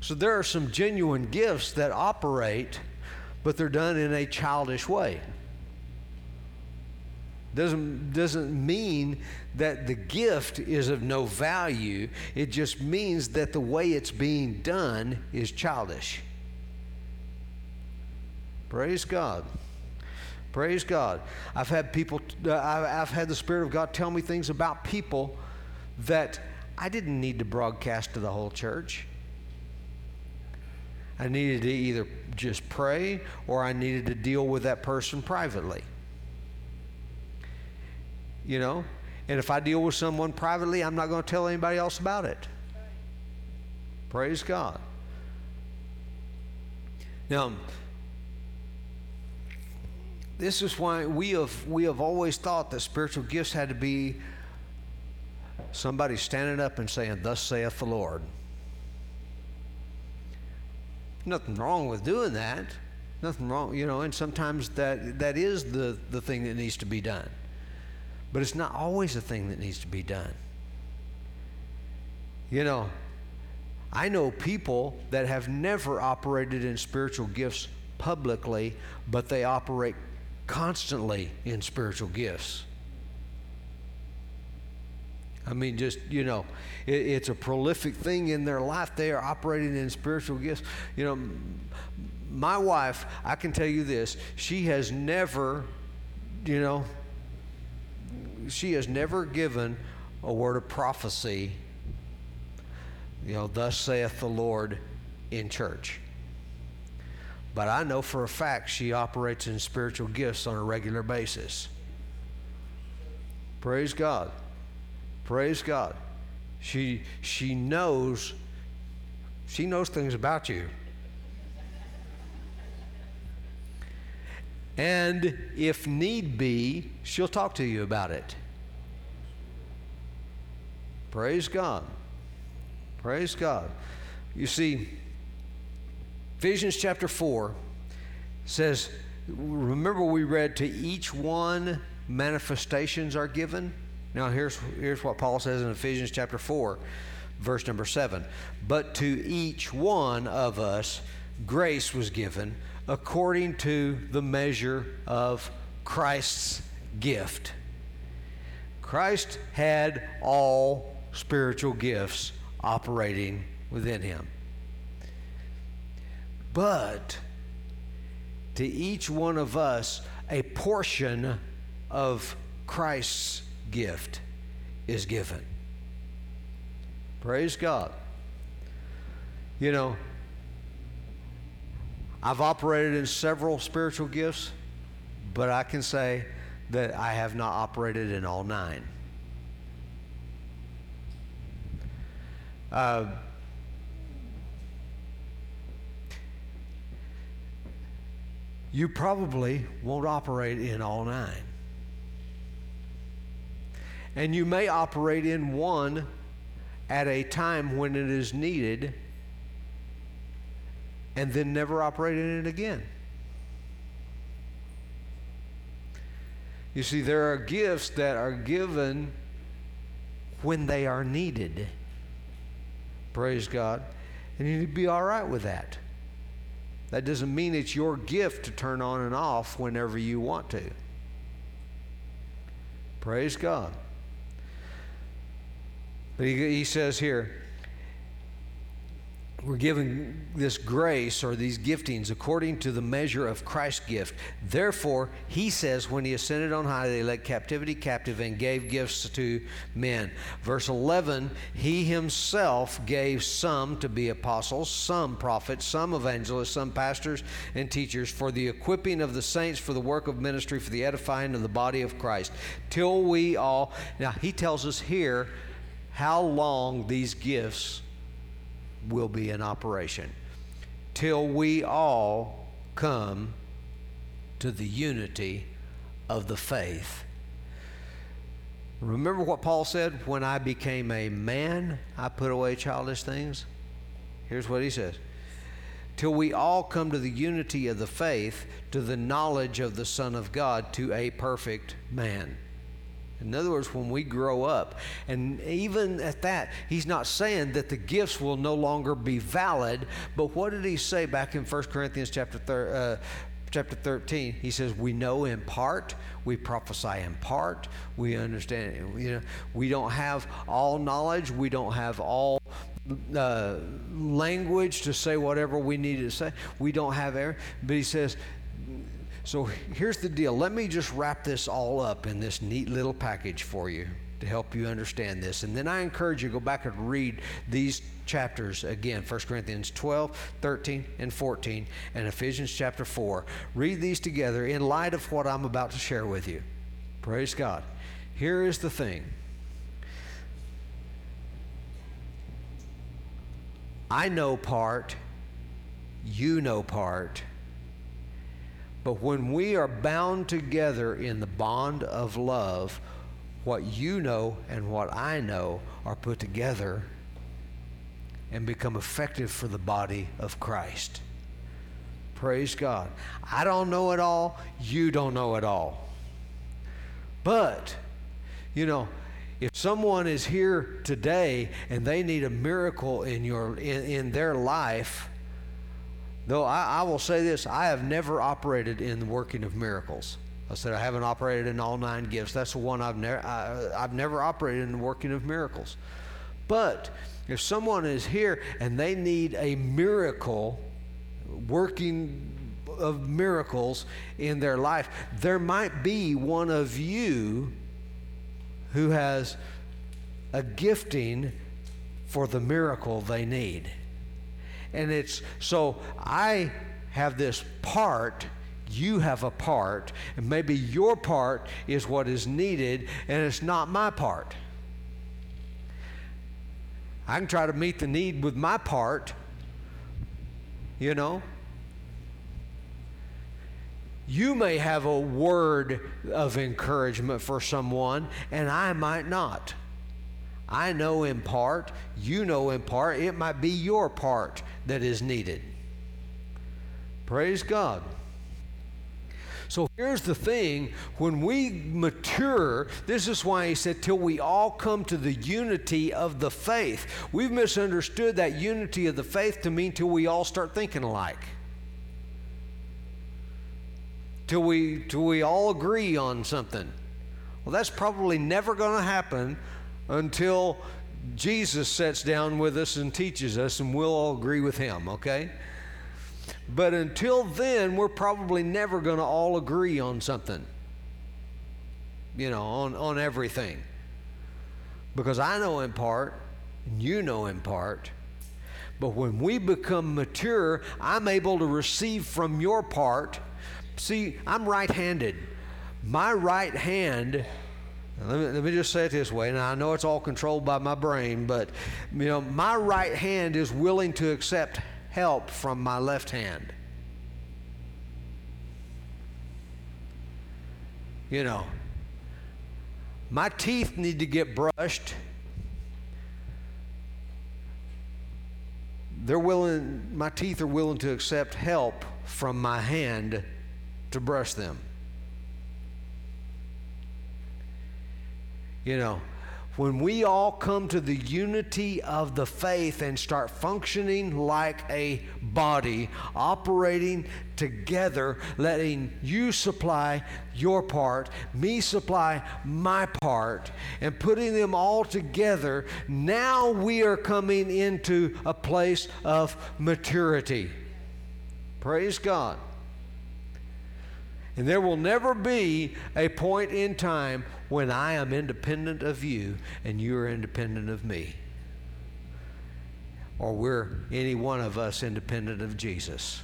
[SPEAKER 2] So there are some genuine gifts that operate, but they're done in a childish way. Doesn't, doesn't mean that the gift is of no value. It just means that the way it's being done is childish. Praise God. Praise God. I've had people, uh, I've had the Spirit of God tell me things about people that I didn't need to broadcast to the whole church. I needed to either just pray or I needed to deal with that person privately. You know? And if I deal with someone privately, I'm not going to tell anybody else about it. Praise God. Now, this is why we have, we have always thought that spiritual gifts had to be somebody standing up and saying, Thus saith the Lord. Nothing wrong with doing that. Nothing wrong, you know, and sometimes that, that is the, the thing that needs to be done. But it's not always the thing that needs to be done. You know, I know people that have never operated in spiritual gifts publicly, but they operate constantly in spiritual gifts. I mean, just, you know, it, it's a prolific thing in their life. They are operating in spiritual gifts. You know, my wife, I can tell you this, she has never, you know, she has never given a word of prophecy, you know, thus saith the Lord in church. But I know for a fact she operates in spiritual gifts on a regular basis. Praise God. Praise God. She, she knows, she knows things about you. And if need be, she'll talk to you about it. Praise God. Praise God. You see, Ephesians chapter 4 says, remember we read, to each one manifestations are given? Now, here's, here's what Paul says in Ephesians chapter 4, verse number 7. But to each one of us grace was given according to the measure of Christ's gift. Christ had all spiritual gifts operating within him. But to each one of us, a portion of Christ's gift is given. Praise God. You know, I've operated in several spiritual gifts, but I can say that I have not operated in all nine. Uh, you probably won't operate in all nine. And you may operate in one at a time when it is needed and then never operate in it again. You see, there are gifts that are given when they are needed. Praise God. And you need to be all right with that. That doesn't mean it's your gift to turn on and off whenever you want to. Praise God. But he, he says here, we're given this grace or these giftings according to the measure of Christ's gift. Therefore, he says, when he ascended on high, they led captivity captive and gave gifts to men. Verse 11, he himself gave some to be apostles, some prophets, some evangelists, some pastors and teachers for the equipping of the saints for the work of ministry, for the edifying of the body of Christ, till we all. Now, he tells us here how long these gifts will be in operation till we all come to the unity of the faith. Remember what Paul said? When I became a man, I put away childish things. Here's what he says Till we all come to the unity of the faith, to the knowledge of the Son of God, to a perfect man. In other words, when we grow up, and even at that, he's not saying that the gifts will no longer be valid, but what did he say back in 1 Corinthians chapter, thir- uh, chapter 13? He says, We know in part, we prophesy in part, we understand, you know, we don't have all knowledge, we don't have all uh, language to say whatever we need to say. We don't have air, but he says, so here's the deal. Let me just wrap this all up in this neat little package for you to help you understand this. And then I encourage you to go back and read these chapters again 1 Corinthians 12, 13, and 14, and Ephesians chapter 4. Read these together in light of what I'm about to share with you. Praise God. Here is the thing. I know part, you know part but when we are bound together in the bond of love, what you know and what I know are put together and become effective for the body of Christ. Praise God. I don't know it all. You don't know it all. But, you know, if someone is here today and they need a miracle in, your, in, in their life, Though I, I, will say this, I have never operated in the working of miracles. I said I haven't operated in all nine gifts. That's the one I've never I've never operated in the working of miracles. But if someone is here and they need a miracle, working of miracles in their life, there might be one of you who has a gifting for the miracle they need. And it's so I have this part you have a part, and maybe your part is what is needed, and it's not my part. I can try to meet the need with my part, you know. You may have a word of encouragement for someone, and I might not. I know in part, you know in part, it might be your part that is needed. Praise God. So here's the thing when we mature, this is why he said, till we all come to the unity of the faith. We've misunderstood that unity of the faith to mean till we all start thinking alike. Till we, till we all agree on something. Well, that's probably never going to happen until Jesus sits down with us and teaches us, and we'll all agree with him, okay? But until then, we're probably never going to all agree on something, you know, on, on everything. Because I know in part, and you know in part. But when we become mature, I'm able to receive from your part. See, I'm right handed. My right hand let me, let me just say it this way. Now, I know it's all controlled by my brain, but, you know, my right hand is willing to accept help from my left hand. You know, my teeth need to get brushed. They're willing, my teeth are willing to accept help from my hand to brush them. You know, when we all come to the unity of the faith and start functioning like a body, operating together, letting you supply your part, me supply my part, and putting them all together, now we are coming into a place of maturity. Praise God. And there will never be a point in time when I am independent of you and you are independent of me. Or we're any one of us independent of Jesus.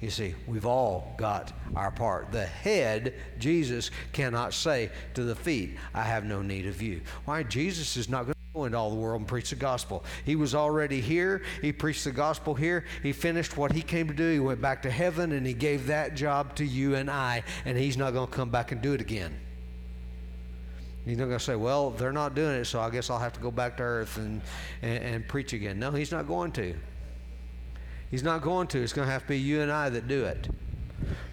[SPEAKER 2] You see, we've all got our part. The head, Jesus, cannot say to the feet, I have no need of you. Why? Jesus is not going to go into all the world and preach the gospel. He was already here. He preached the gospel here. He finished what he came to do. He went back to heaven and he gave that job to you and I, and he's not going to come back and do it again. He's not going to say, well, they're not doing it, so I guess I'll have to go back to earth and, and, and preach again. No, he's not going to. He's not going to. It's going to have to be you and I that do it.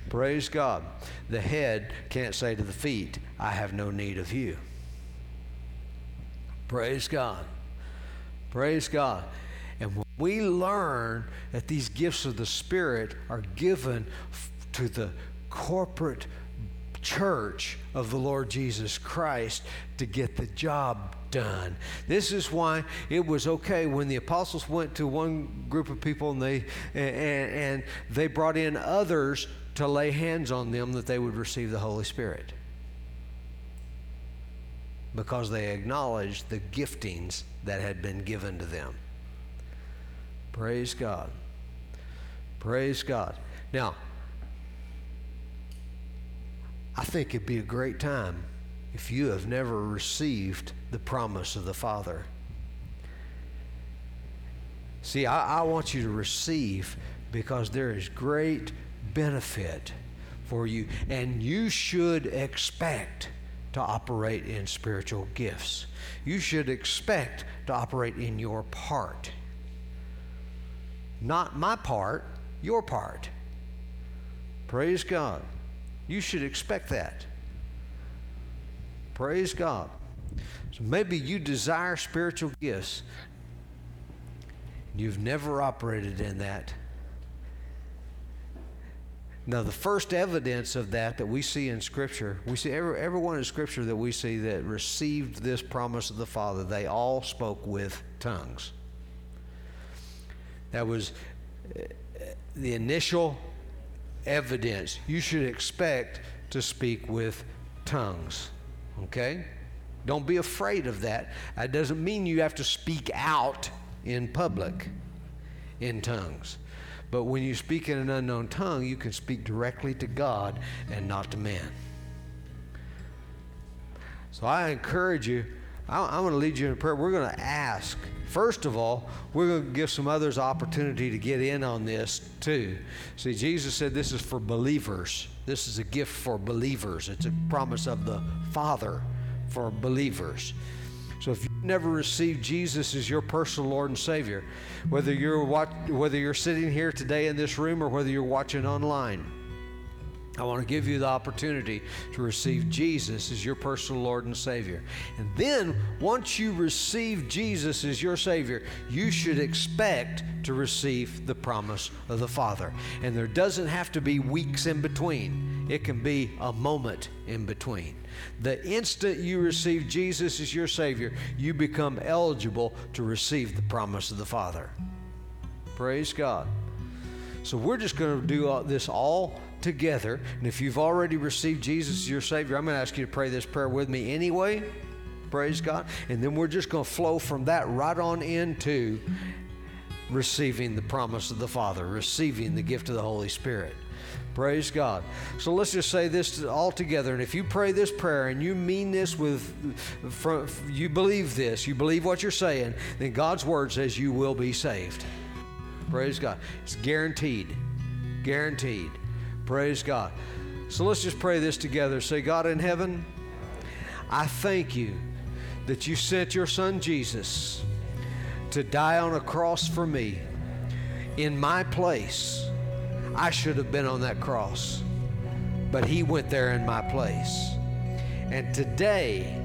[SPEAKER 2] Praise God. The head can't say to the feet, I have no need of you. Praise God. Praise God. And when we learn that these gifts of the Spirit are given to the corporate church of the Lord Jesus Christ to get the job done. This is why it was okay when the apostles went to one group of people and they and, and they brought in others to lay hands on them that they would receive the Holy Spirit. Because they acknowledged the giftings that had been given to them. Praise God. Praise God. Now, I think it'd be a great time if you have never received the promise of the Father. See, I, I, want you to receive because there is great benefit for you, and you should expect to operate in spiritual gifts. You should expect to operate in your part. Not my part, your part. Praise God. You should expect that. Praise God. So maybe you desire spiritual gifts. You've never operated in that. Now, the first evidence of that that we see in Scripture, we see every, everyone in Scripture that we see that received this promise of the Father, they all spoke with tongues. That was uh, the initial evidence. You should expect to speak with tongues. Okay? Don't be afraid of that. That doesn't mean you have to speak out in public in tongues. But when you speak in an unknown tongue, you can speak directly to God and not to man. So I encourage you, I'm going to lead you in prayer. We're going to ask First of all, we're going to give some others opportunity to get in on this too. See, Jesus said this is for believers. This is a gift for believers. It's a promise of the Father for believers. So if you've never received Jesus as your personal Lord and Savior, whether you're watch, whether you're sitting here today in this room or whether you're watching online, I want to give you the opportunity to receive Jesus as your personal Lord and Savior. And then, once you receive Jesus as your Savior, you should expect to receive the promise of the Father. And there doesn't have to be weeks in between, it can be a moment in between. The instant you receive Jesus as your Savior, you become eligible to receive the promise of the Father. Praise God. So, we're just going to do this all together. And if you've already received Jesus as your Savior, I'm going to ask you to pray this prayer with me anyway. Praise God. And then we're just going to flow from that right on into receiving the promise of the Father, receiving the gift of the Holy Spirit. Praise God. So let's just say this all together. And if you pray this prayer and you mean this with, from, you believe this, you believe what you're saying, then God's word says you will be saved. Praise God. It's guaranteed. Guaranteed. Praise God. So let's just pray this together. Say, God in heaven, I thank you that you sent your son Jesus to die on a cross for me in my place. I should have been on that cross, but he went there in my place. And today,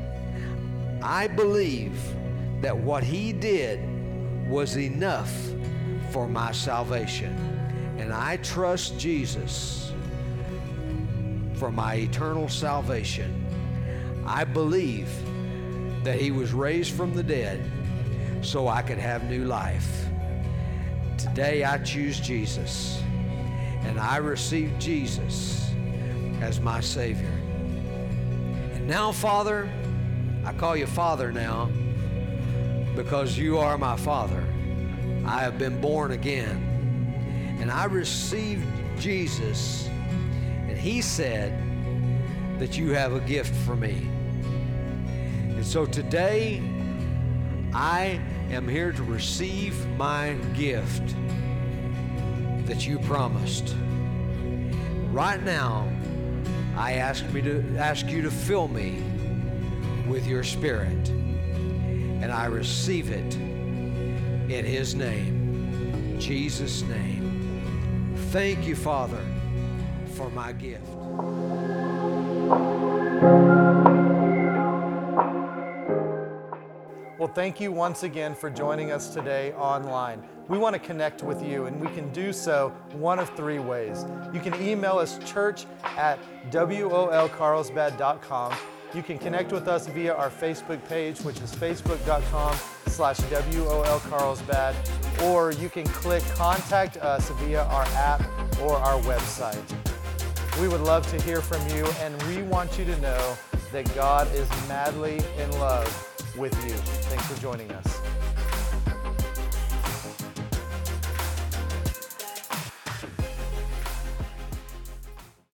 [SPEAKER 2] I believe that what He did was enough for my salvation. And I trust Jesus for my eternal salvation. I believe that He was raised from the dead so I could have new life. Today I choose Jesus and I receive Jesus as my Savior. And now, Father, I call you Father now because you are my Father. I have been born again. And I received Jesus, He said that you have a gift for me. And so today, I am here to receive my gift that you promised. Right now, I ask me to ask you to fill me with your spirit. And I receive it in his name, Jesus' name. Thank you, Father, for my gift.
[SPEAKER 1] Well, thank you once again for joining us today online. We want to connect with you, and we can do so one of three ways. You can email us church at wolcarlsbad.com. You can connect with us via our Facebook page, which is facebook.com slash wolcarlsbad, or you can click contact us via our app or our website. We would love to hear from you, and we want you to know that God is madly in love with you. Thanks for joining us.